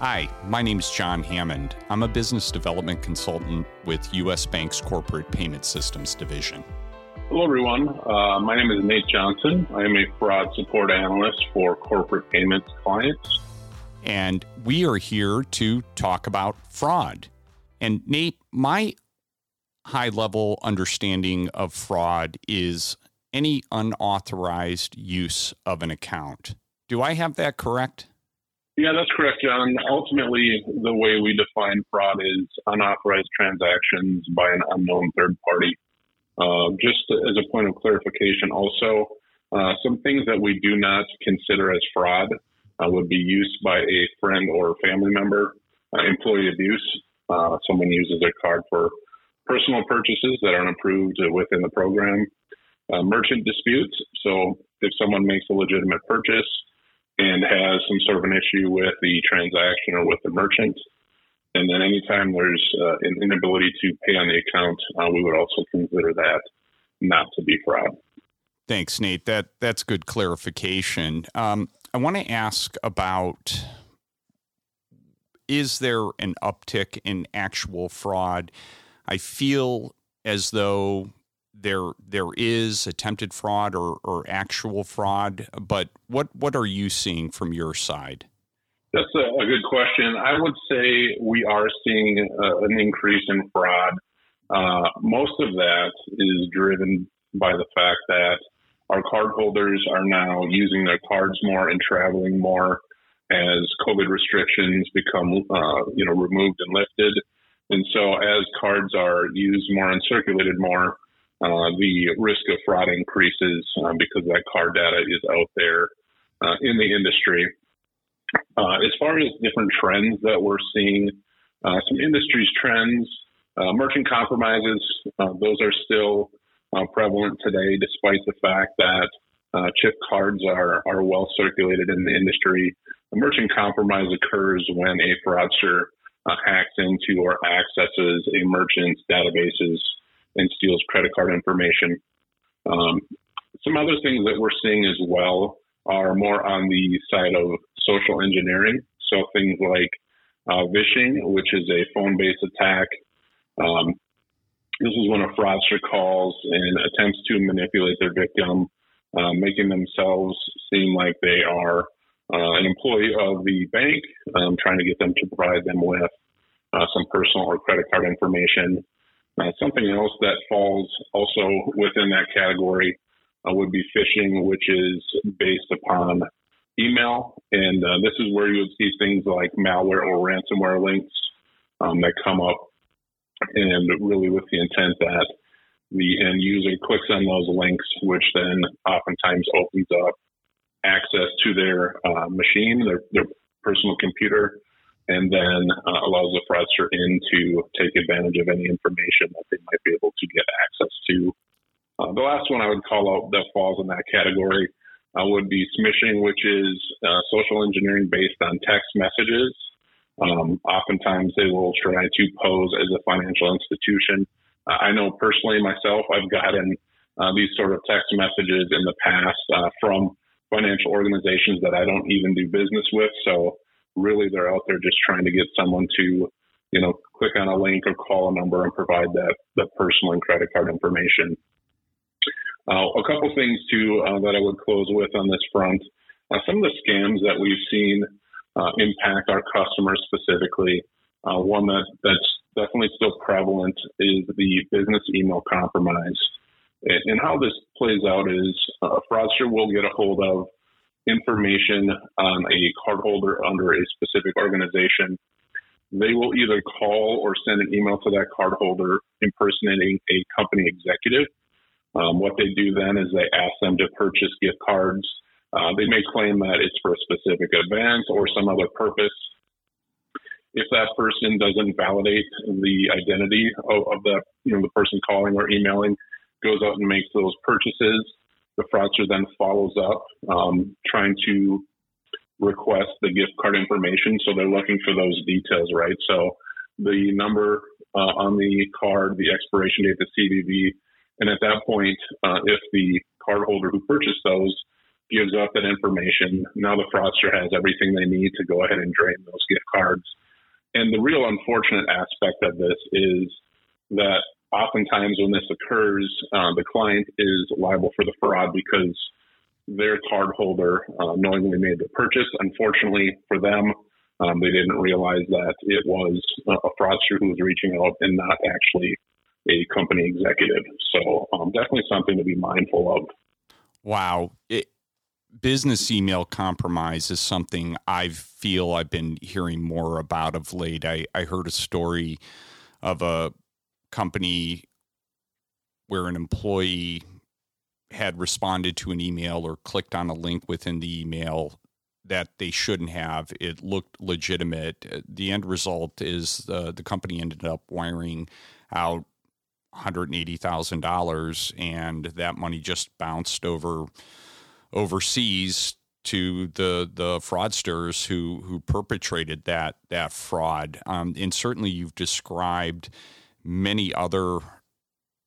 Hi, my name is John Hammond. I'm a business development consultant with U.S. Bank's Corporate Payment Systems Division. Hello, everyone. Uh, my name is Nate Johnson. I am a fraud support analyst for corporate payments clients. And we are here to talk about fraud. And Nate, my high level understanding of fraud is any unauthorized use of an account. Do I have that correct? Yeah, that's correct, John. Ultimately, the way we define fraud is unauthorized transactions by an unknown third party. Uh, just as a point of clarification, also, uh, some things that we do not consider as fraud uh, would be use by a friend or family member, uh, employee abuse. Uh, someone uses a card for personal purchases that aren't approved within the program, uh, merchant disputes. So, if someone makes a legitimate purchase, and has some sort of an issue with the transaction or with the merchant. And then anytime there's uh, an inability to pay on the account, uh, we would also consider that not to be fraud. Thanks, Nate. That that's good clarification. Um, I want to ask about: Is there an uptick in actual fraud? I feel as though there there is attempted fraud or, or actual fraud, but what what are you seeing from your side? That's a, a good question. I would say we are seeing uh, an increase in fraud. Uh, most of that is driven by the fact that our cardholders are now using their cards more and traveling more as COVID restrictions become, uh, you know, removed and lifted. And so, as cards are used more and circulated more, uh, the risk of fraud increases um, because that card data is out there uh, in the industry. Uh, as far as different trends that we're seeing, uh, some industries trends, uh, merchant compromises, those are still prevalent today, despite the fact that chip cards are, are well circulated in the industry. A merchant compromise occurs when a fraudster hacks into or accesses a merchant's databases and steals credit card information. Um, some other things that we're seeing as well are more on the side of social engineering. So things like uh, vishing, which is a phone-based attack. Um, this is when a fraudster calls and attempts to manipulate their victim, uh, making themselves seem like they are uh, an employee of the bank, um, trying to get them to provide them with uh, some personal or credit card information. Uh, something else that falls also within that category uh, would be phishing, which is based upon email. And uh, this is where you would see things like malware or ransomware links um, that come up, and really with the intent that the end user clicks on those links, which then oftentimes opens up access to their uh, machine, their, their personal computer, and then uh, allows the fraudster in to take advantage of any information that they might be able to get access to. Uh, the last one I would call out that falls in that category uh, would be smishing, which is uh, social engineering based on text messages. Um, oftentimes, they will try to pose as a financial institution. Uh, I know personally myself, I've gotten uh, these sort of text messages in the past from financial organizations that I don't even do business with. So really they're out there just trying to get someone to, you know, click on a link or call a number and provide that, that personal and credit card information. Uh, a couple things too uh, that I would close with on this front. Uh, some of the scams that we've seen uh, impact our customers specifically. Uh, one that, that's definitely still prevalent is the business email compromise. And, and how this plays out is a fraudster will get a hold of information on a cardholder under a specific organization, they will either call or send an email to that cardholder impersonating a company executive. Um, what they do then is they ask them to purchase gift cards. Uh, they may claim that it's for a specific event or some other purpose. If that person doesn't validate the identity of, of the you know the person calling or emailing, goes out and makes those purchases, the fraudster then follows up, um, trying to request the gift card information. So they're looking for those details, right? So the number uh, on the card, the expiration date, the CVV, and at that point, uh, if the cardholder who purchased those gives up that information. Now the fraudster has everything they need to go ahead and drain those gift cards. And the real unfortunate aspect of this is that oftentimes when this occurs, uh, the client is liable for the fraud because their cardholder uh, knowingly made the purchase. Unfortunately for them, um, they didn't realize that it was a fraudster who was reaching out and not actually a company executive. So um, definitely something to be mindful of. Wow. It, business email compromise is something I feel I've been hearing more about of late. I, I heard a story of a company where an employee had responded to an email or clicked on a link within the email that they shouldn't have. It looked legitimate. The end result is uh, the company ended up wiring out $180,000 and that money just bounced over overseas to the the fraudsters who who perpetrated that that fraud. Um, and certainly you've described many other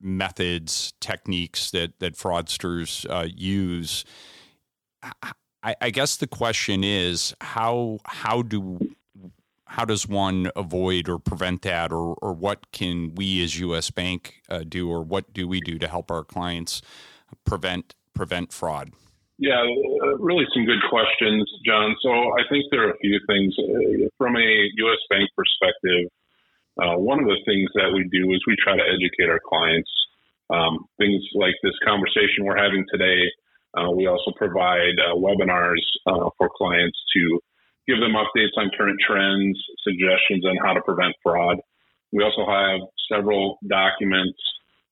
methods, techniques that that fraudsters uh, use. I, I, guess the question is how how do how does one avoid or prevent that, or or what can we as U.S. Bank uh, do, or what do we do to help our clients prevent prevent fraud? Yeah, uh, really some good questions, John. So I think there are a few things uh, from a U.S. Bank perspective. Uh, one of the things that we do is we try to educate our clients. Um, things like this conversation we're having today. Uh, we also provide uh, webinars uh, for clients to give them updates on current trends, suggestions on how to prevent fraud. We also have several documents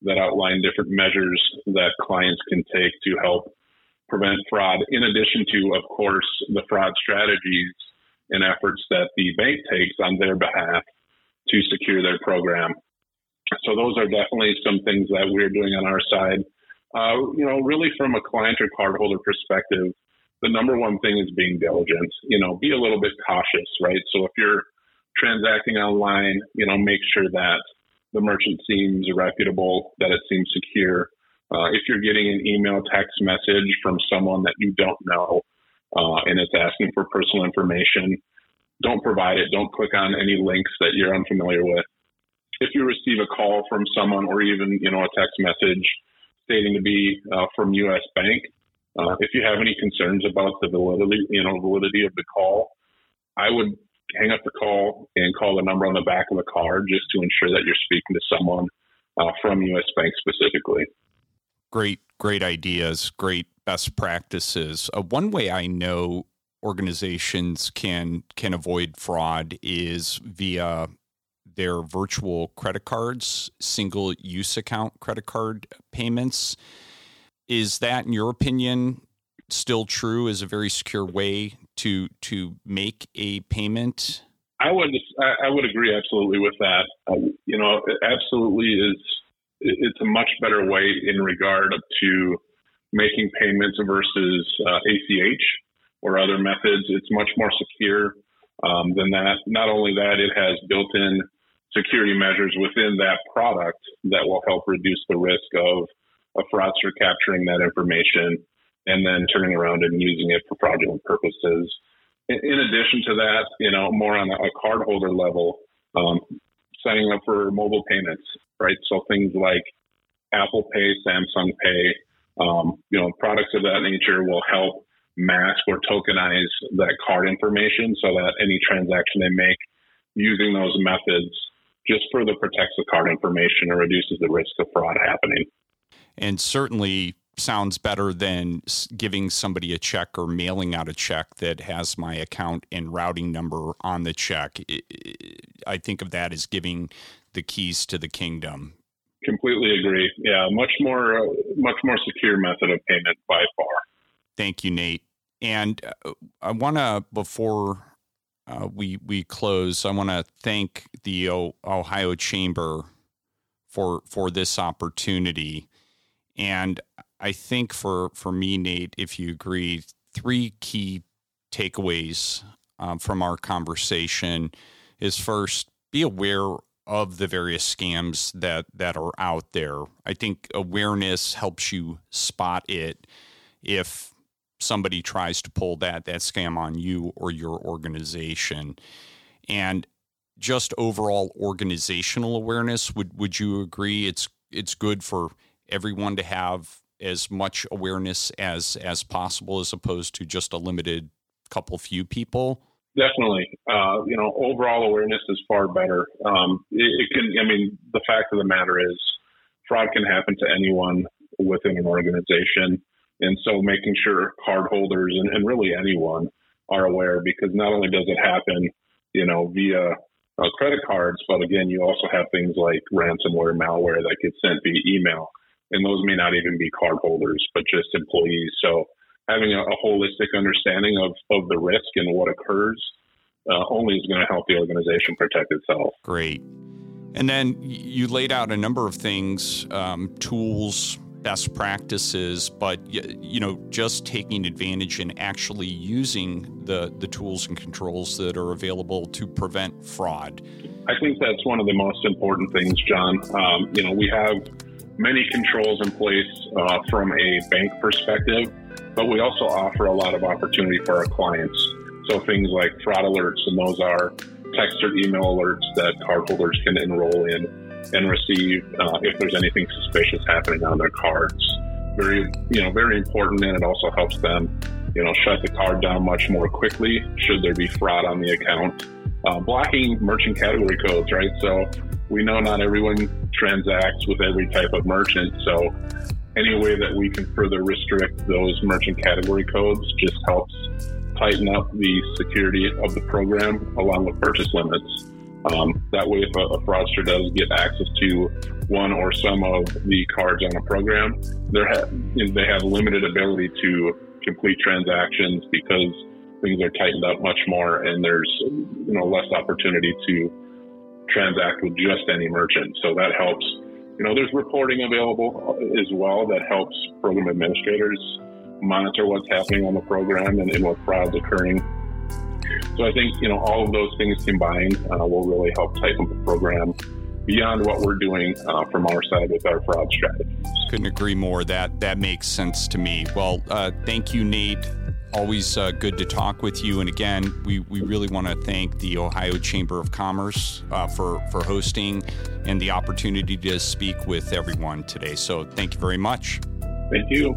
that outline different measures that clients can take to help prevent fraud, in addition to, of course, the fraud strategies and efforts that the bank takes on their behalf to secure their program. So those are definitely some things that we're doing on our side. Uh, you know, really from a client or cardholder perspective, the number one thing is being diligent. You know, be a little bit cautious, right? So if you're transacting online, you know, make sure that the merchant seems reputable, that it seems secure. Uh, if you're getting an email, text message from someone that you don't know, uh, and it's asking for personal information, don't provide it. Don't click on any links that you're unfamiliar with. If you receive a call from someone or even, you know, a text message stating to be uh, from U.S. Bank, uh, if you have any concerns about the validity, you know, validity of the call, I would hang up the call and call the number on the back of the card just to ensure that you're speaking to someone uh, from U.S. Bank specifically. Great, great ideas, great best practices. Uh, one way I know organizations can can avoid fraud is via their virtual credit cards, single use account credit card payments. Is that, in your opinion, still true as a very secure way to to make a payment? I would I would agree absolutely with that. Um, you know, absolutely is it's a much better way in regard to making payments versus uh, ACH or other methods. It's much more secure um, than that. Not only that, it has built-in security measures within that product that will help reduce the risk of a fraudster capturing that information and then turning around and using it for fraudulent purposes. In, in addition to that, you know, more on a, a cardholder level, um, signing up for mobile payments, right? So things like Apple Pay, Samsung Pay, um, you know, products of that nature will help mask or tokenize that card information so that any transaction they make using those methods just further protects the card information and reduces the risk of fraud happening. And certainly sounds better than giving somebody a check or mailing out a check that has my account and routing number on the check. I think of that as giving the keys to the kingdom. Completely agree. Yeah, much more, uh, much more secure method of payment by far. Thank you, Nate. And uh, I want to before uh, we we close, I want to thank the o- Ohio Chamber for for this opportunity. And I think for for me, Nate, if you agree, three key takeaways um, from our conversation is first, be aware of the various scams that that are out there. I think awareness helps you spot it if somebody tries to pull that that scam on you or your organization. And just overall organizational awareness, would would you agree it's it's good for everyone to have as much awareness as as possible as opposed to just a limited couple few people? Definitely. Uh, you know, overall awareness is far better. Um, it, it, can, I mean, the fact of the matter is fraud can happen to anyone within an organization. And so making sure cardholders and, and really anyone are aware because not only does it happen, you know, via uh, credit cards, but again, you also have things like ransomware, malware that gets sent via email. And those may not even be cardholders, but just employees. So having a, a holistic understanding of, of the risk and what occurs uh, only is going to help the organization protect itself. Great. And then you laid out a number of things, um, tools, best practices, but you know, just taking advantage and actually using the the tools and controls that are available to prevent fraud. I think that's one of the most important things, John. Um, you know, we have many controls in place uh, from a bank perspective, but we also offer a lot of opportunity for our clients. So things like fraud alerts, and those are text or email alerts that cardholders can enroll in and receive uh, if there's anything suspicious happening on their cards. Very, you know, very important, and it also helps them, you know, shut the card down much more quickly should there be fraud on the account. Uh, blocking merchant category codes, right? So we know not everyone transacts with every type of merchant, so any way that we can further restrict those merchant category codes just helps tighten up the security of the program along with purchase limits. Um, that way, if a, a, fraudster does get access to one or some of the cards on a program, ha- they have limited ability to complete transactions because things are tightened up much more, and there's you know less opportunity to transact with just any merchant. So that helps. You know, there's reporting available as well that helps program administrators monitor what's happening on the program and, and what fraud's occurring. So I think, you know, all of those things combined uh, will really help tighten the program beyond what we're doing uh, from our side with our fraud strategies. Couldn't agree more. That that makes sense to me. Well, uh, thank you, Nate. Always uh, good to talk with you. And again, we, we really want to thank the Ohio Chamber of Commerce uh, for, for hosting and the opportunity to speak with everyone today. So thank you very much. Thank you.